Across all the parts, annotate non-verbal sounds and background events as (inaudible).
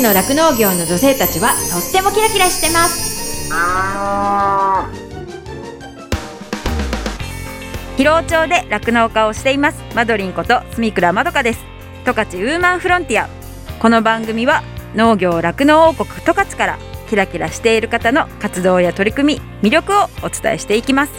ちの酪農業の女性たちはとってもキラキラしてます。広尾町で酪農家をしています。マドリンこと住倉まどかです。十勝ウーマンフロンティア。この番組は農業酪農王国十勝からキラキラしている方の活動や取り組み魅力をお伝えしていきます。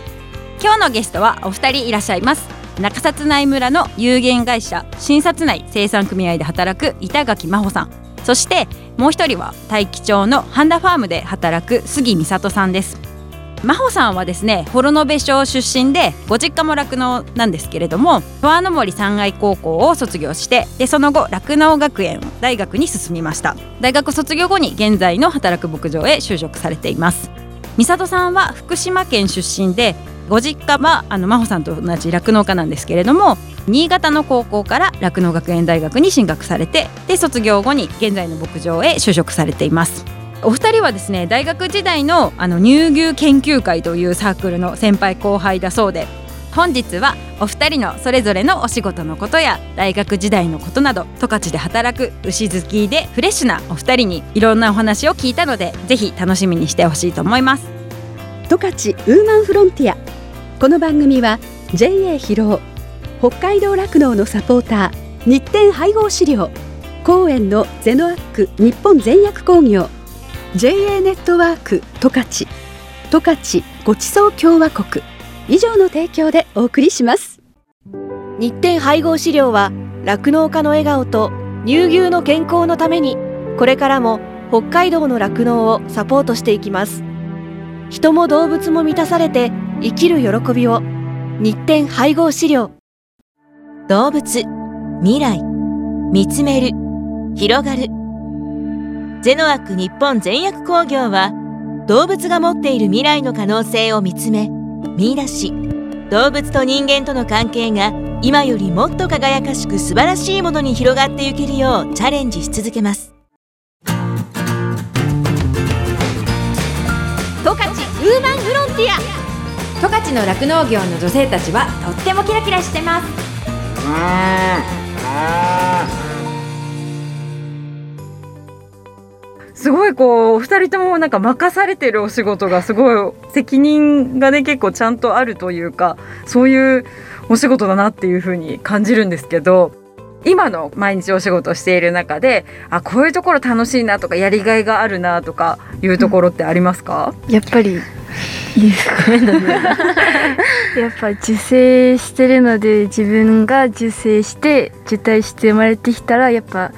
今日のゲストはお二人いらっしゃいます。中札内村の有限会社新札内生産組合で働く板垣真帆さんそしてもう一人は大樹町の半田ファームで働く杉美里さんです。真帆さんはですね幌延町出身でご実家も酪農なんですけれども十和の森山愛高校を卒業してでその後酪農学園大学に進みました。大学卒業後に現在の働く牧場へ就職されています。美里さんは福島県出身でご実家はあの真帆さんと同じ酪農家なんですけれども新潟の高校から酪農学園大学に進学されてで卒業後に現在の牧場へ就職されています。お二人はですね大学時代のあの乳牛研究会というサークルの先輩後輩だそうで本日はお二人のそれぞれのお仕事のことや大学時代のことなど十勝で働く牛好きでフレッシュなお二人にいろんなお話を聞いたのでぜひ楽しみにしてほしいと思います。十勝ウーマンフロンティア。この番組は JA 広尾北海道酪農のサポーター日展配合飼料公園のゼノアック日本全薬工業 JA ネットワーク十勝十勝ごちそう共和国以上の提供でお送りします。日展配合飼料は酪農家の笑顔と乳牛の健康のためにこれからも北海道の酪農をサポートしていきます。人も動物も満たされて生きる喜びを日展配合飼料。動物未来見つめる広がる。ゼノアック日本全薬工業は動物が持っている未来の可能性を見つめ見出し。動物と人間との関係が今よりもっと輝かしく素晴らしいものに広がっていけるようチャレンジし続けます。十勝ウーマンフロンティア。十勝の酪農業の女性たちはとってもキラキラしてます。すごいこうお二人ともなん。か任されてるお仕事がすごい責任がね結構ちゃん。とあるというかそういうお仕事だなっていうふうに感じるん。ですけど今の毎日お仕事をしている中であこういうところ楽しいなとかやりがいがあるなとかいうところってありますか、やっぱりいいですかやっぱ受精してるので自分が受精して受胎して生まれてきたらやっぱ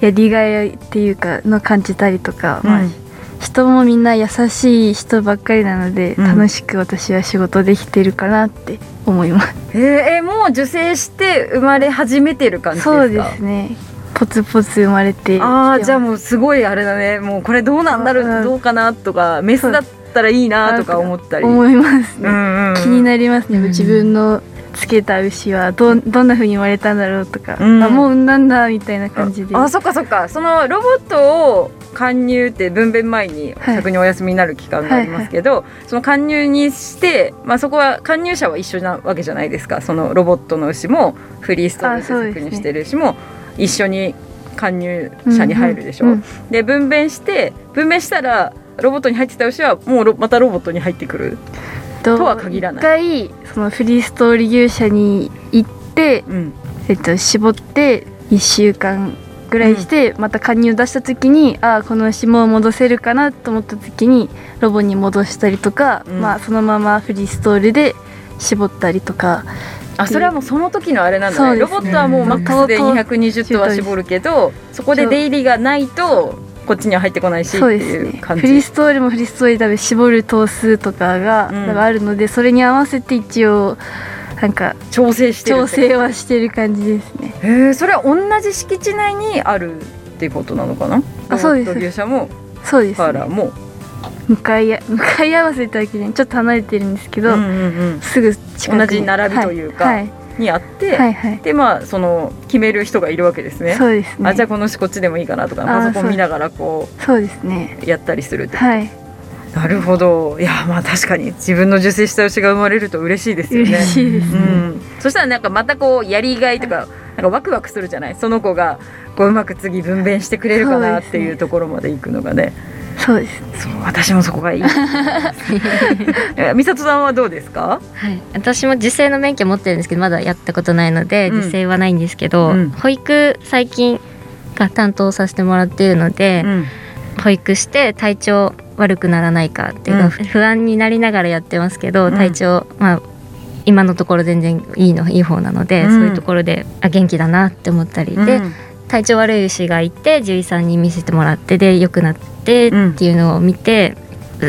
やりがいっていうかの感じたりとか、まあうん人もみんな優しい人ばっかりなので、うん。楽しく私は仕事できてるかなって思います。えーえーもう受精して生まれ始めてる感じですか？そうですね。ポツポツ生まれてああじゃあうもうすごいあれだね。もうこれどうなんだろううん。どうかなとかメスだったらいいなとか思ったり。思いますね、うんうんうん。気になりますね、うん自分のつけた牛はどんどんな風に生まれたんだろうとか、うん。あもう産んだんだみたいな感じで。あそっかそっか。そのロボットを勧入って分娩前にはい。逆にお休みになる期間がありますけど、その勧入にして、まあ、そこは勧入者は一緒なわけじゃないですか。そのロボットの牛もフリーストールであそうですね搾乳してる牛も一緒に勧入者に入るでしょ。うんうんで分娩して分娩したらロボットに入ってた牛はもうロまたロボットに入ってくる。ととは限らない。一回そのフリーストール牛舎に行って、うん。えっと、絞って1週間ぐらいして、また加入出した時にああこの牛もう戻せるかなと思った時にロボに戻したりとか、うん。まあ、そのままフリーストールで絞ったりとか。あそれはもうその時のあれなんだね。ね。ロボットはもうマックスでうん220頭は絞るけどそこで出入りがないとこっちには入ってこないしそうですね。フリーじストールもフリーストールで絞る頭数とかがあるので、それに合わせて一応なんか調整してる調整はしてる感じですね。へえそれは同じ敷地内にあるっていうことなのかな？あそうです。ロボット牛舎もそうですね。パーラーも。向かいあ (laughs) 向かい合わせたわけじゃない。ちょっと離れてるんですけど、うんうんうん。すぐ近くに。同じ並びというかはい。にあって、はいはい、でまあその決める人がいるわけですね。そうですね。あじゃあこの牛こっちでもいいかなとかパソコン見ながらこそうですね。うやったりするってはいなるほど。いやまあ確かに自分の受精した牛が生まれると嬉しいですよね。嬉しいですね、うん、そしたらなんかまたこうやりがいとかなんかワクワクするじゃない？その子がこううまく次分娩してくれるかなっていうところまで行くのがね。そうです。そう私もそこがいい。え美里さんはどうですか？はい、私も受精の免許持ってるんですけどまだやったことないので、うん。受精はないんですけど、うん。保育最近が担当させてもらっているので、うん。保育して体調悪くならないかっていうか、うん。不安になりながらやってますけど、うん。体調まあ今のところ全然いいのいい方なので、うん。そういうところであ元気だなって思ったり、で体調悪い牛がいて獣医さんに見せてもらってで良くなってっていうのを見て、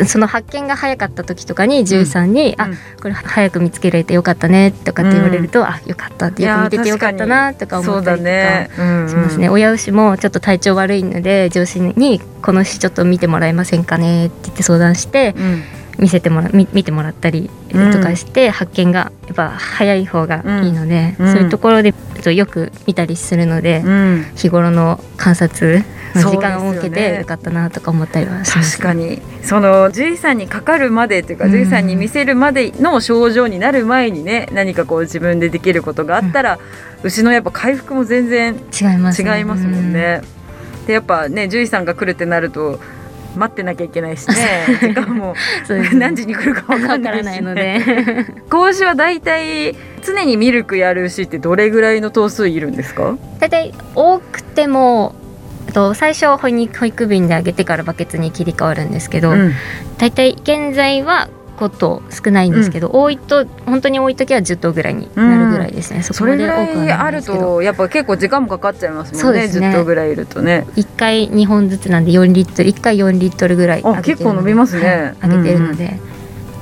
その発見が早かった時とかに獣医さんに「うん。あこれ早く見つけられてよかったね」とかって言われると「あよかった」ってよく見ててよかったなとか思ったりとか。ね、うんしますね、親牛もちょっと体調悪いので上司に「この牛ちょっと見てもらえませんかね」って言って相談してうん見せてもらみ見てもらったりとかして、発見がやっぱ早い方がいいので、うん。そういうところでえっとよく見たりするので、うん。日頃の観察の時間を設けてよかったなとか思ったりはします。確かに。その獣医さんにかかるまでというかうん。獣医さんに見せるまでの症状になる前にね何かこう自分でできることがあったら、牛のやっぱ回復も全然違いますね。違いますもんね。でやっぱね獣医さんが来るってなると待ってなきゃいけないしね。(laughs) 時間も何時に来るか分かわんないし、からないのね、で。(laughs) 子牛はだいたい常にミルクやる牛ってどれぐらいの頭数いるんですか？大体多くてもと最初保育保育瓶であげてからバケツに切り替わるんですけど、うん。大体現在は5頭少ないんですけど、多いと本当に多い時は10頭ぐらいになるぐらいですね、そこまそれぐらで多くあるとやっぱ結構時間もかかっちゃいますもんねね。10頭ぐらいいるとね。1回2本ずつなんで4リットル1回4リットルぐらいあ結構伸びますね。はいあげてるので、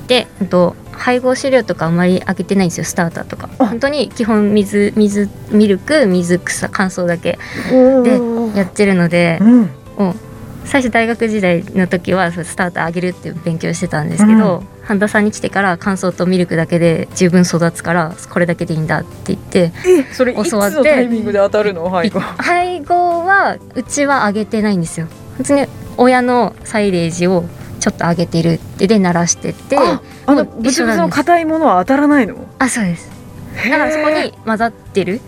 でえっと配合飼料とかあまりあげてないんですよスターターとか。あ。本当に基本水水ミルク水草乾燥だけでやってるのでうん最初大学時代の時はスターターあげるって勉強してたんですけど、半田さんに来てから乾燥とミルクだけで十分育つからこれだけでいいんだって言ってそれ教わってのタイミングで当たるの？配合配合はうちはあげてないんですよ。普通に親のサイレージをちょっとあげてるってで鳴らしててああのブツブツの硬いものは当たらないの？あそうです。だからそこに混ざってる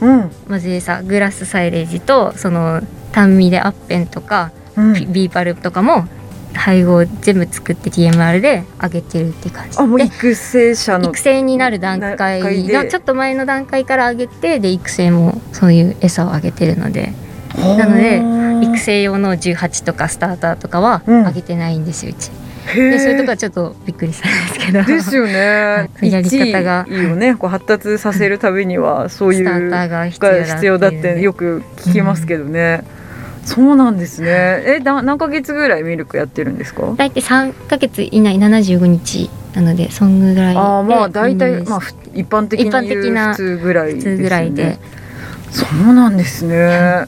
うん。混ぜ餌グラスサイレージとその単味でアッペンとか、ビーパルとかも配合全部作って TMR であげてるって感じ。あもうで育成者の育成になる段段階のちょっと前の段階からあげてで育成もそういう餌をあげてるので。なので育成用の18とかスターターとかはうん。あげてないんですようち。ででそういうとこはちょっとびっくりしたんですけどですよね。(laughs) いやり方が。いいよね。こう発達させるためにはそういうスターターが必要だが必要だってよく聞きますけどね、そうなんですね。えだ何ヶ月ぐらいミルクやってるんですか？大体3ヶ月以内75日なのでそんぐらいであーまあ大体まあふ一般的に言うな普通ぐらいですよね。普通ぐらいで。そうなんですね。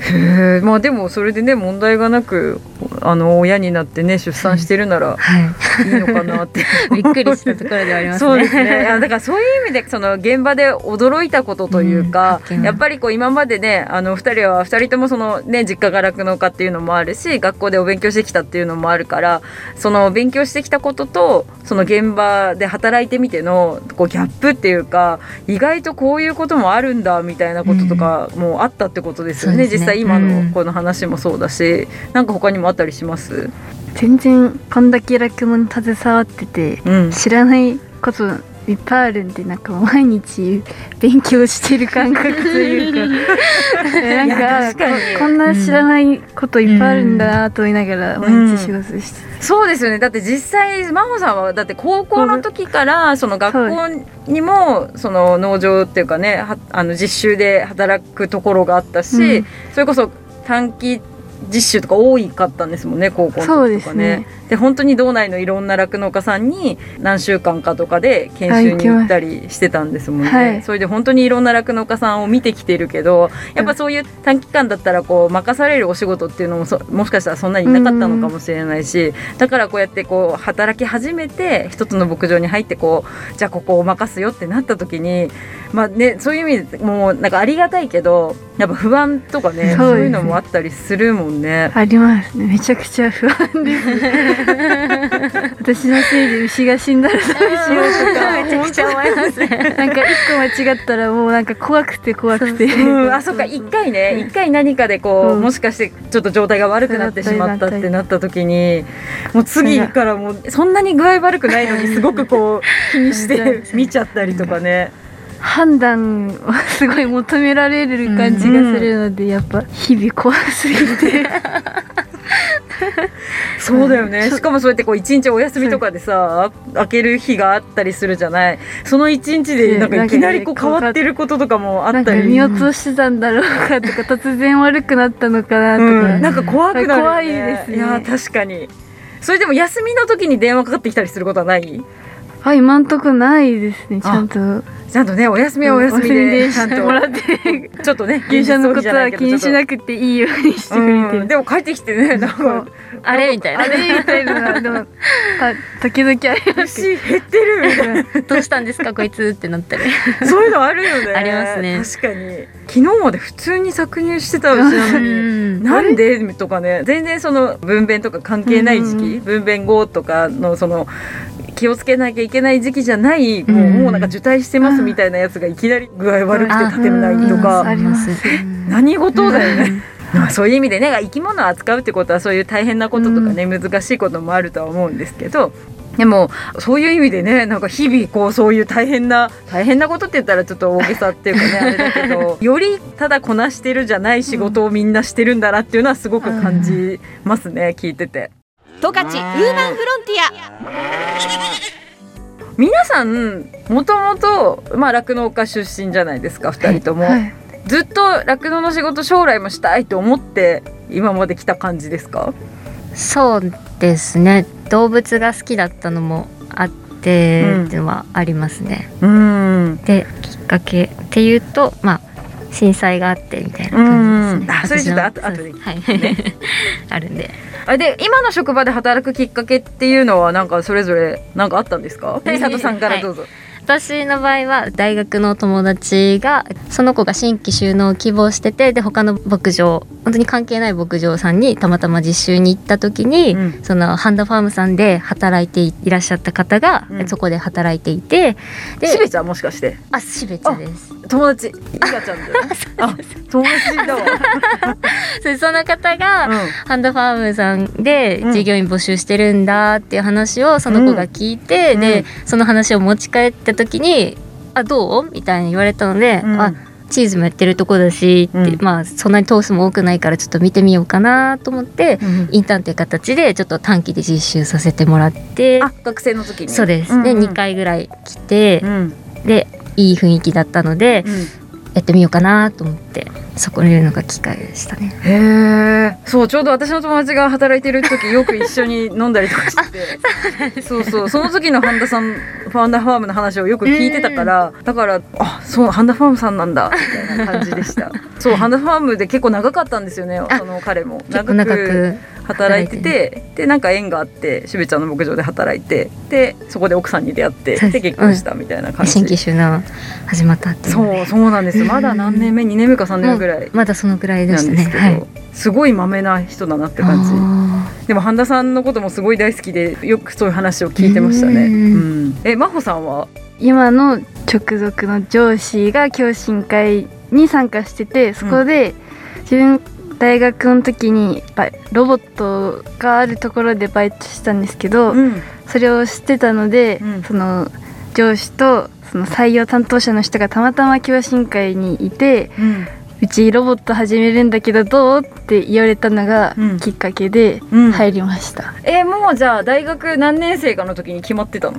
へえまあでもそれでね問題がなくあの親になってね出産してるならはいいのかなって。(laughs) びっくりしたところではありますね。そうですね。(laughs) だからそういう意味でその現場で驚いたことというか、うんやっぱりこう今までねあの2人は2人ともその、ね、実家が酪農家っていうのもあるし学校でお勉強してきたっていうのもあるからその勉強してきたこととその現場で働いてみてのこうギャップっていうか意外とこういうこともあるんだみたいなこととかもあったってことですよね,、そうですね。実際今うん。のこの話もそうだし、なんか他にもあったりします、全然こんだけ酪農に携わっててうん。知らないこといっぱいあるんでなんか毎日勉強してる感覚というか。え (laughs) なんかここんな知らないこといっぱいあるんだなと思いながら毎日仕事してそうですよね。だって実際真帆さんはだって高校の時からその学校にもその農場っていうかねはあの実習で働くところがあったし、うん。それこそ短期実習とか多いかったんですもんね高校の時とかねすね。で本当に道内のいろんな酪農家さんに何週間かとかで研修に行ったりしてたんですもんね、はいそれで本当にいろんな酪農家さんを見てきてるけどやっぱそういう短期間だったらこう任されるお仕事っていうのもそもしかしたらそんなになかったのかもしれないしだからこうやってこう働き始めて一つの牧場に入ってこうじゃあここを任すよってなった時にまあねそういう意味でもうなんかありがたいけどやっぱ不安とかねそうですねそういうのもあったりするもんね。ありますね。めちゃくちゃ不安です (laughs) 私のせいで牛が死んだらどうしようとか。めちゃくちゃ思いますね。なんか一個間違ったらもうなんか怖くて怖くて。うん、あそっか。一回ね。一回何かでこう、うん。もしかしてちょっと状態が悪くなってしまったってなった時にもう次からもうそんなに具合悪くないのにすごくこう気にして見ちゃったりとかね。判断をすごい求められる感じがするので、やっぱ日々怖すぎて。(laughs) そうだよね。しかもそうやってこう一日お休みとかでさ開ける日があったりするじゃない？その一日でなんかいきなりこう変わってることとかもあったり。見落としてたんだろうかとか突然悪くなったのかなとか、うん、なんか怖くなるよ、ね、怖いですね。いや確かに。それでも休みの時に電話かかってきたりすることはない？あ今んとこないですねちゃんと。ちゃんとねお休みはお休みでちゃんと。もらって。ちょっとね (laughs) 芸者のことは気にしなくくていいようにしてくれてる、でも帰ってきてねなんか。あれ？みたいなあれみたいな。でもた時々あります。牛 (laughs) 減ってる。みたいなどうしたんですかこいつってなったりそういうのあるよね。ありますね。確かに。昨日まで普通に搾乳してた牛なのうにん。なんで？とかね。全然その分娩とか関係ない時期、分娩後とかのその気をつけなきゃいけない時期じゃない、もううん。もうなんか受胎してますみたいなやつがいきなり具合悪くて立てないとあか何事だよね。まあそういう意味でね生き物を扱うってことはそういう大変なこととかね、難しいこともあるとは思うんですけどでもそういう意味でねなんか日々こうそういう大変な大変なことって言ったらちょっと大げさっていうかねあれだけど (laughs) よりただこなしてるじゃない仕事をみんなしてるんだなっていうのはすごく感じますね、聞いてて。十勝ウーマンフロンティア。皆さんもともとまあ酪農家出身じゃないですか2人とも、はいずっと酪農の仕事将来もしたいと思って今まで来た感じですか？そうですね。動物が好きだったのもあって、うん。っていうのはありますね。うん。できっかけっていうとまあ震災があってみたいな感じですね。うん。あそれちょっと後で。はい、(laughs) あるんで。あで今の職場で働くきっかけっていうのはなんかそれぞれなんかあったんですか？美里さんからどうぞ、私の場合は大学の友達がその子が新規収納を希望しててで他の牧場本当に関係ない牧場さんにたまたま実習に行った時に、うん。そのハンダファームさんで働いていらっしゃった方が、うん。そこで働いていてでしべちゃんもしかして？あしべちゃです友達。いがちゃんだ (laughs) あ友達だわ、(laughs) そその方が、うん。ハンダファームさんでうん。従業員募集してるんだっていう話をその子が聞いて、うん。でその話を持ち帰った時に「あどう?」みたいに言われたので「うん。あチーズもやってるとこだし」うん。まあそんなにトースも多くないからちょっと見てみようかなと思って、うん。インターンっていう形でちょっと短期で実習させてもらってあ学生の時に。そうです、んん。で2回ぐらい来て、うん。でいい雰囲気だったので、うん。やってみようかなと思ってそこにいるのが機会でしたね。へえそうちょうど私の友達が働いてる時よく一緒に飲んだりとかして。(laughs) てそうそうその時のハンダさんファンダファームの話をよく聞いてたからだからあそうハンダファームさんなんだみたいな感じでした。(laughs) そうハンダファームで結構長かったんですよねその彼も。結構長く働いててでなんか縁があってしべちゃんの牧場で働いてでそこで奥さんに出会ってで結婚したみたいな感じ、新規収納始まったっていう。のでそうそうなんですまだ何年目？2年目か3年目ぐらいまだそのぐらいでしたね。なんですけど、はい。すごいまめな人だなって感じ。あでも半田さんのこともすごい大好きでよくそういう話を聞いてましたね。ううんん、え真帆さんは？今の直属の上司が共進会に参加しててそこで自分大学の時にロボットがあるところでバイトしたんですけど、うん。それを知ってたので、うん。その上司とその採用担当者の人がたまたま共進会にいてうん。うちロボット始めるんだけどどうって言われたのがうん。きっかけでうん。入りました、えもうじゃあ大学何年生かの時に決まってたの？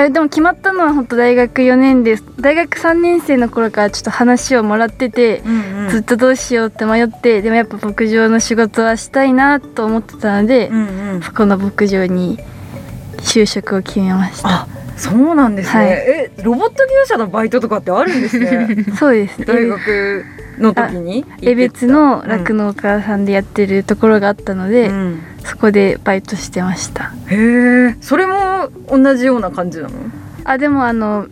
あでも決まったのは本当大学4年です。大学3年生の頃からちょっと話をもらってて、うんずっとどうしようって迷ってでもやっぱ牧場の仕事はしたいなと思ってたので、うんうん。そこの牧場に就職を決めました。あそうなんですね、はい。えロボット業者のバイトとかってあるんですね。(laughs) そうです。ね大学の時に？江別の酪農家さんでやってるところがあったので、うん。そこでバイトしてました。へえそれも同じような感じなの？あでもあの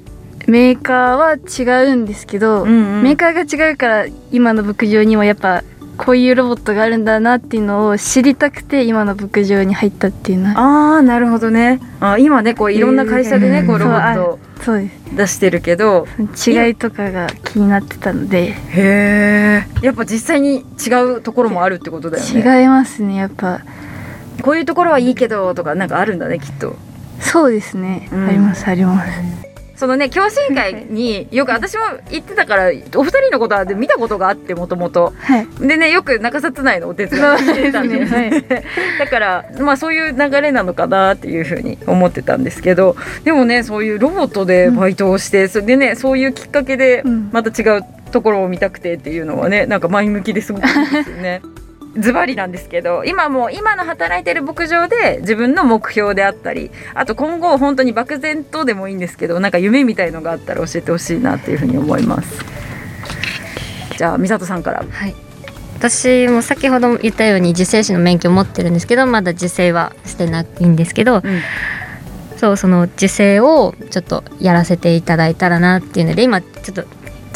メーカーは違うんですけど、うんうん。メーカーが違うから今の牧場にもやっぱこういうロボットがあるんだなっていうのを知りたくて今の牧場に入ったっていうのは。ああなるほどね。あ今ねこういろんな会社でねこうロボットそうで出してるけど。す違いとかが気になってたので。へえやっぱ実際に違うところもあるってことだよね。違いますねやっぱ。こういうところはいいけどとかなんかあるんだねきっとそうですね、うん。ありますあります。そのね共進会によく私も行ってたからお二人のことは見たことがあってもともと。はい。でねよく中札内のお手伝いしてたんでそうです (laughs) だからまあそういう流れなのかなっていうふうに思ってたんですけどでもねそういうロボットでバイトをして、それでねそういうきっかけでうん。また違うところを見たくてっていうのはねなんか前向きですごくいいですよね。ズバリなんですけど今もう今の働いてる牧場で自分の目標であったりあと今後本当に漠然とでもいいんですけどなんか夢みたいのがあったら教えてほしいなっていうふうに思います。じゃあ美里さんから。はい。私も先ほど言ったように受精師の免許を持ってるんですけどまだ受精はしてないんですけど、うん。そうその受精をちょっとやらせていただいたらなっていうので今ちょっと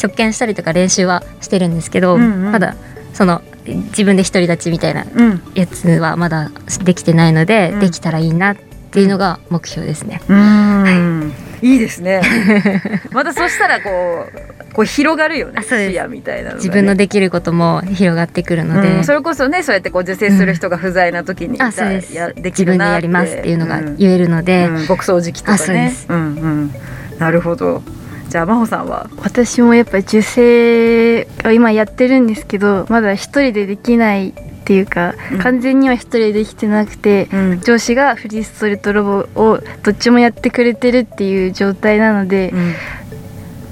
直見したりとか練習はしてるんですけど、うんうん。まだその自分で独り立ちみたいなうん。やつはまだできてないので、うん。できたらいいなっていうのが目標ですね。うん。い。いですね。(laughs) またそしたらこうこう広がるよね。視野みたいなね。自分のできることも広がってくるので、うん。それこそねそうやってこう受精する人が不在な時に、あそうです。やで自分でやりますっていうのがうん言えるので、うん。牧草時期とかあそうです。ねうんうん。なるほどじゃあ真帆さんは私もやっぱ受精を今やってるんですけどまだ一人でできないっていうか、うん。完全には一人でできてなくて、うん。上司がフリーストレートロボをどっちもやってくれてるっていう状態なのでうん。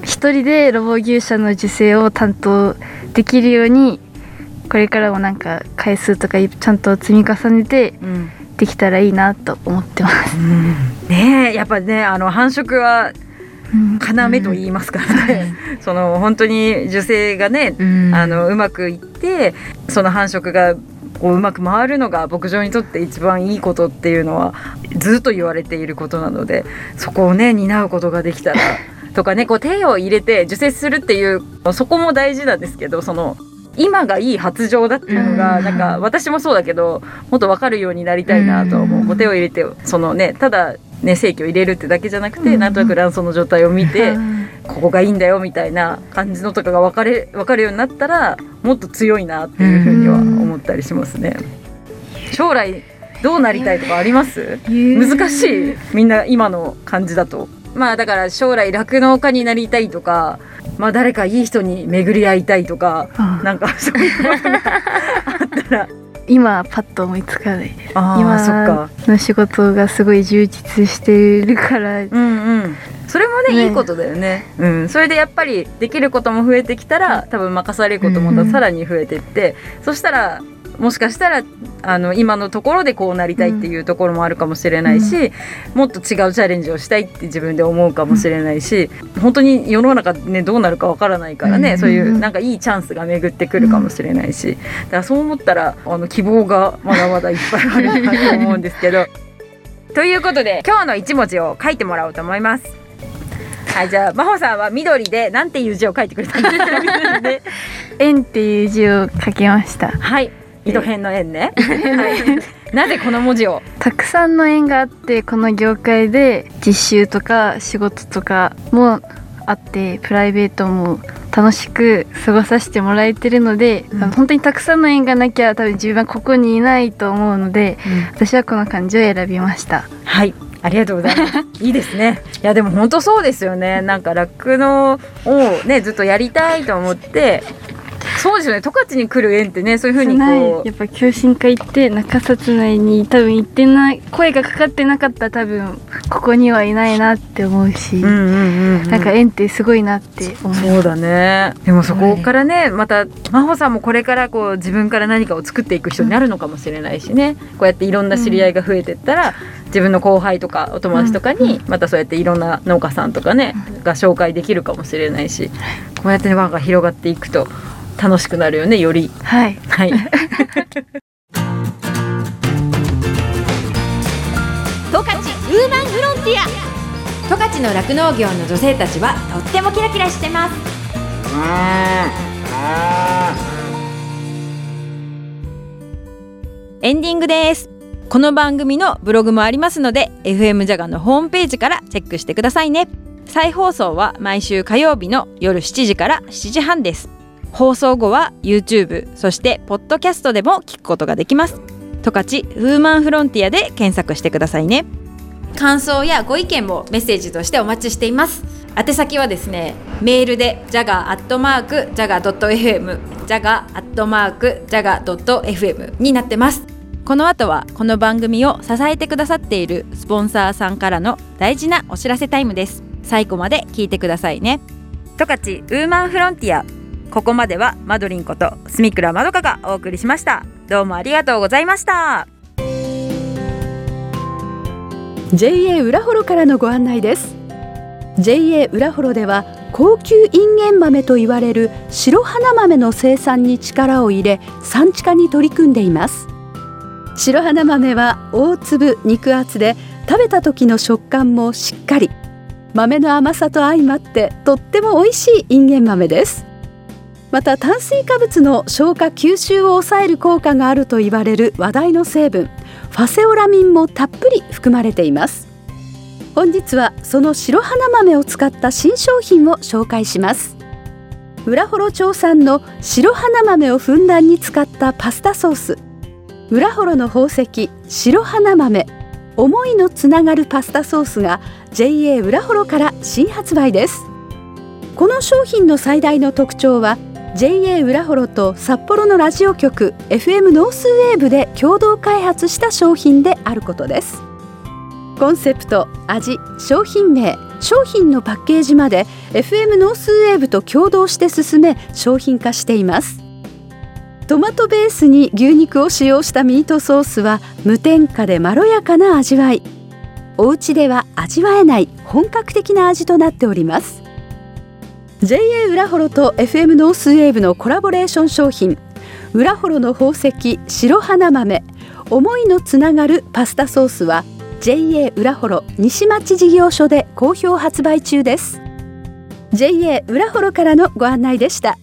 一人でロボ牛舎の受精を担当できるようにこれからもなんか回数とかちゃんと積み重ねてうん。できたらいいなと思ってます。ねえやっぱねあの繁殖はうん要と言いますからね、その本当に受精がねうんあのうまくいってその繁殖がこううまく回るのが牧場にとって一番いいことっていうのはずっと言われていることなのでそこをね担うことができたらとかねこう手を入れて受精するっていうそこも大事なんですけどその今がいい発情だっていうのがうんなんか私もそうだけどもっと分かるようになりたいなと思う。こう手を入れてそのねただね精液を入れるってだけじゃなくてなんとなく卵巣の状態を見てここがいいんだよみたいな感じのとかが分かれ分かるようになったらもっと強いなっていうふうには思ったりしますね。将来どうなりたいとかあります？難しい。みんな今の感じだと。まあだから将来酪農家になりたいとか、まあ誰かいい人に巡り合いたいとか、あ。なんかそういうことがあったら、今パッと思いつかないですああそっか今。の仕事がすごい充実してるからうんうん。それもねねいいことだよね。うん。それでやっぱりできることも増えてきたら、多分任されることもさらに増えてって、そしたらもしかしたらあの今のところでこうなりたいっていうところもあるかもしれないし、もっと違うチャレンジをしたいって自分で思うかもしれないし、本当に世の中ねどうなるかわからないからね、うん。そういうなんかいいチャンスが巡ってくるかもしれないし、だからそう思ったらあの希望がまだまだいっぱいあるなと思うんですけど。(laughs) ということで今日の一文字を書いてもらおうと思います。はいじゃあ真帆さんは緑でなんていう字を書いてくれたんですか？ね。円っていう字を書きました。はい糸辺の円ね。はい、なぜこの文字を？たくさんの縁があってこの業界で実習とか仕事とかもあってプライベートも楽しく過ごさせてもらえてるので、うん本当にたくさんの縁がなきゃ多分自分はここにいないと思うので私はこの漢字を選びましたはい。ありがとうございます。(laughs) いいですね。いやでも本当そうですよね。なんか酪農をねずっとやりたいと思って、そうですよね。十勝に来る縁ってねそういう風にないこやっぱ共進会行って中札内に多分行ってない声がかかってなかったら多分ここにはいないなって思うし、う、うんうんうんうん、なんか縁ってすごいなって思うそうだね。でもそこからね、また真帆さんもこれからこう自分から何かを作っていく人になるのかもしれないしね。こうやっていろんな知り合いが増えてったら、自分の後輩とかお友達とかにまたそうやっていろんな農家さんとかねが紹介できるかもしれないし、こうやってね輪が広がっていくと楽しくなるよねより。はい。はい。(laughs) 十勝ウーマンフロンティア。十勝の酪農業の女性たちはとってもキラキラしてます。エンディングです。この番組のブログもありますので FM ジャガのホームページからチェックしてくださいね。再放送は毎週火曜日の夜7時から7時半です放送後は YouTube そしてポッドキャストでも聞くことができます。十勝ウーマンフロンティアで検索してくださいね。感想やご意見もメッセージとしてお待ちしています。宛先はですねメールで jaga.jaga.fm jaga.jaga.fm になってます。この後はこの番組を支えてくださっているスポンサーさんからの大事なお知らせタイムです。最後まで聞いてくださいね。十勝ウーマンフロンティア。ここまではマドリンこと住倉まどかがお送りしました。どうもありがとうございました。JA 浦幌からのご案内です。JA 浦幌では高級インゲン豆と言われる白花豆の生産に力を入れ産地化に取り組んでいます。白花豆は大粒肉厚で食べた時の食感もしっかり。豆の甘さと相まってとっても美味しいインゲン豆です。また炭水化物の消化吸収を抑える効果があると言われる話題の成分ファセオラミンもたっぷり含まれています。本日はその白花豆を使った新商品を紹介します。浦幌町産の白花豆をふんだんに使ったパスタソース。浦幌の宝石白花豆。思いのつながるパスタソースが JA 浦幌から新発売です。この商品の最大の特徴は JA 浦幌と札幌のラジオ局 FM ノースウェーブで共同開発した商品であることです。コンセプト味商品名商品のパッケージまで FM ノースウェーブと共同して進め商品化しています。トマトベースに牛肉を使用したミートソースは無添加でまろやかな味わい。お家では味わえない本格的な味となっております。JA 浦幌と FM ノースウェーブのコラボレーション商品。浦幌の宝石白花豆。思いのつながるパスタソースは JA 浦幌西町事業所で好評発売中です。JA 浦幌からのご案内でした。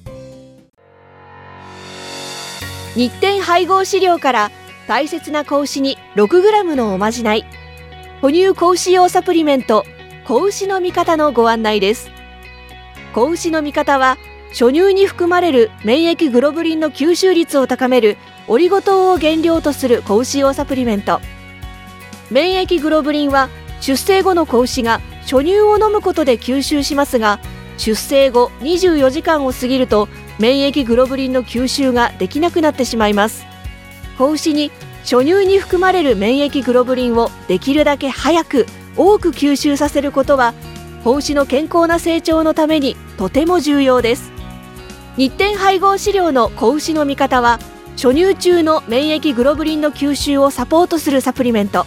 日展配合飼料から大切な子牛に 6g のおまじない。哺乳子牛用サプリメント子牛の味方のご案内です。子牛の味方は初乳に含まれる免疫グロブリンの吸収率を高めるオリゴ糖を原料とする子牛用サプリメント。免疫グロブリンは出生後の子牛が初乳を飲むことで吸収しますが出生後24時間を過ぎると免疫グロブリンの吸収ができなくなってしまいます。子牛に初乳に含まれる免疫グロブリンをできるだけ早く多く吸収させることは子牛の健康な成長のためにとても重要です。日展配合飼料の子牛の味方は初乳中の免疫グロブリンの吸収をサポートするサプリメント。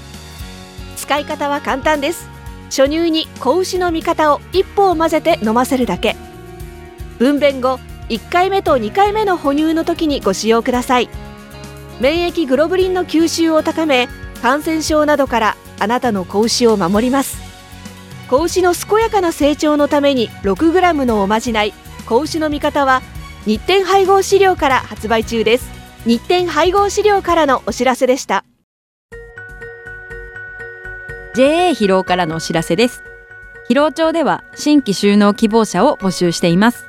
使い方は簡単です。初乳に子牛の味方を一歩を混ぜて飲ませるだけ。分娩後1回目と2回目の哺乳の時にご使用ください。免疫グロブリンの吸収を高め感染症などからあなたの子牛を守ります。子牛の健やかな成長のために 6g のおまじない。子牛の味方は日展配合飼料から発売中です。日展配合飼料からのお知らせでした。JA 疲労からのお知らせです。疲労町では新規就農希望者を募集しています。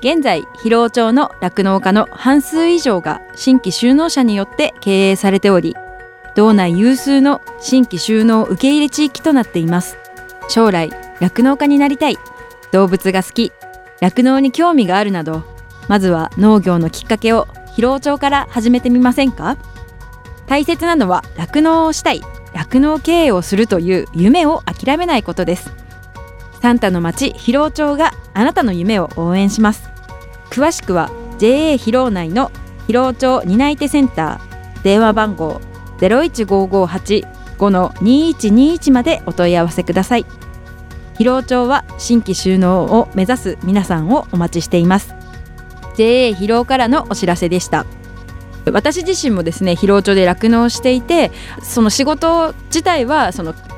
現在疲労町の酪農家の半数以上が新規就農者によって経営されており道内有数の新規就農受け入れ地域となっています。将来酪農家になりたい。動物が好き。酪農に興味があるなどまずは農業のきっかけを疲労町から始めてみませんか？大切なのは酪農をしたい。酪農経営をするという夢を諦めないことです。サンタの町広尾町があなたの夢を応援します。詳しくは JA 広尾内の広尾町担い手センター。電話番号015585-2121までお問い合わせください。広尾町は新規就農を目指す皆さんをお待ちしています。JA 広尾からのお知らせでした。私自身もですね広尾町で酪農していてその仕事自体はその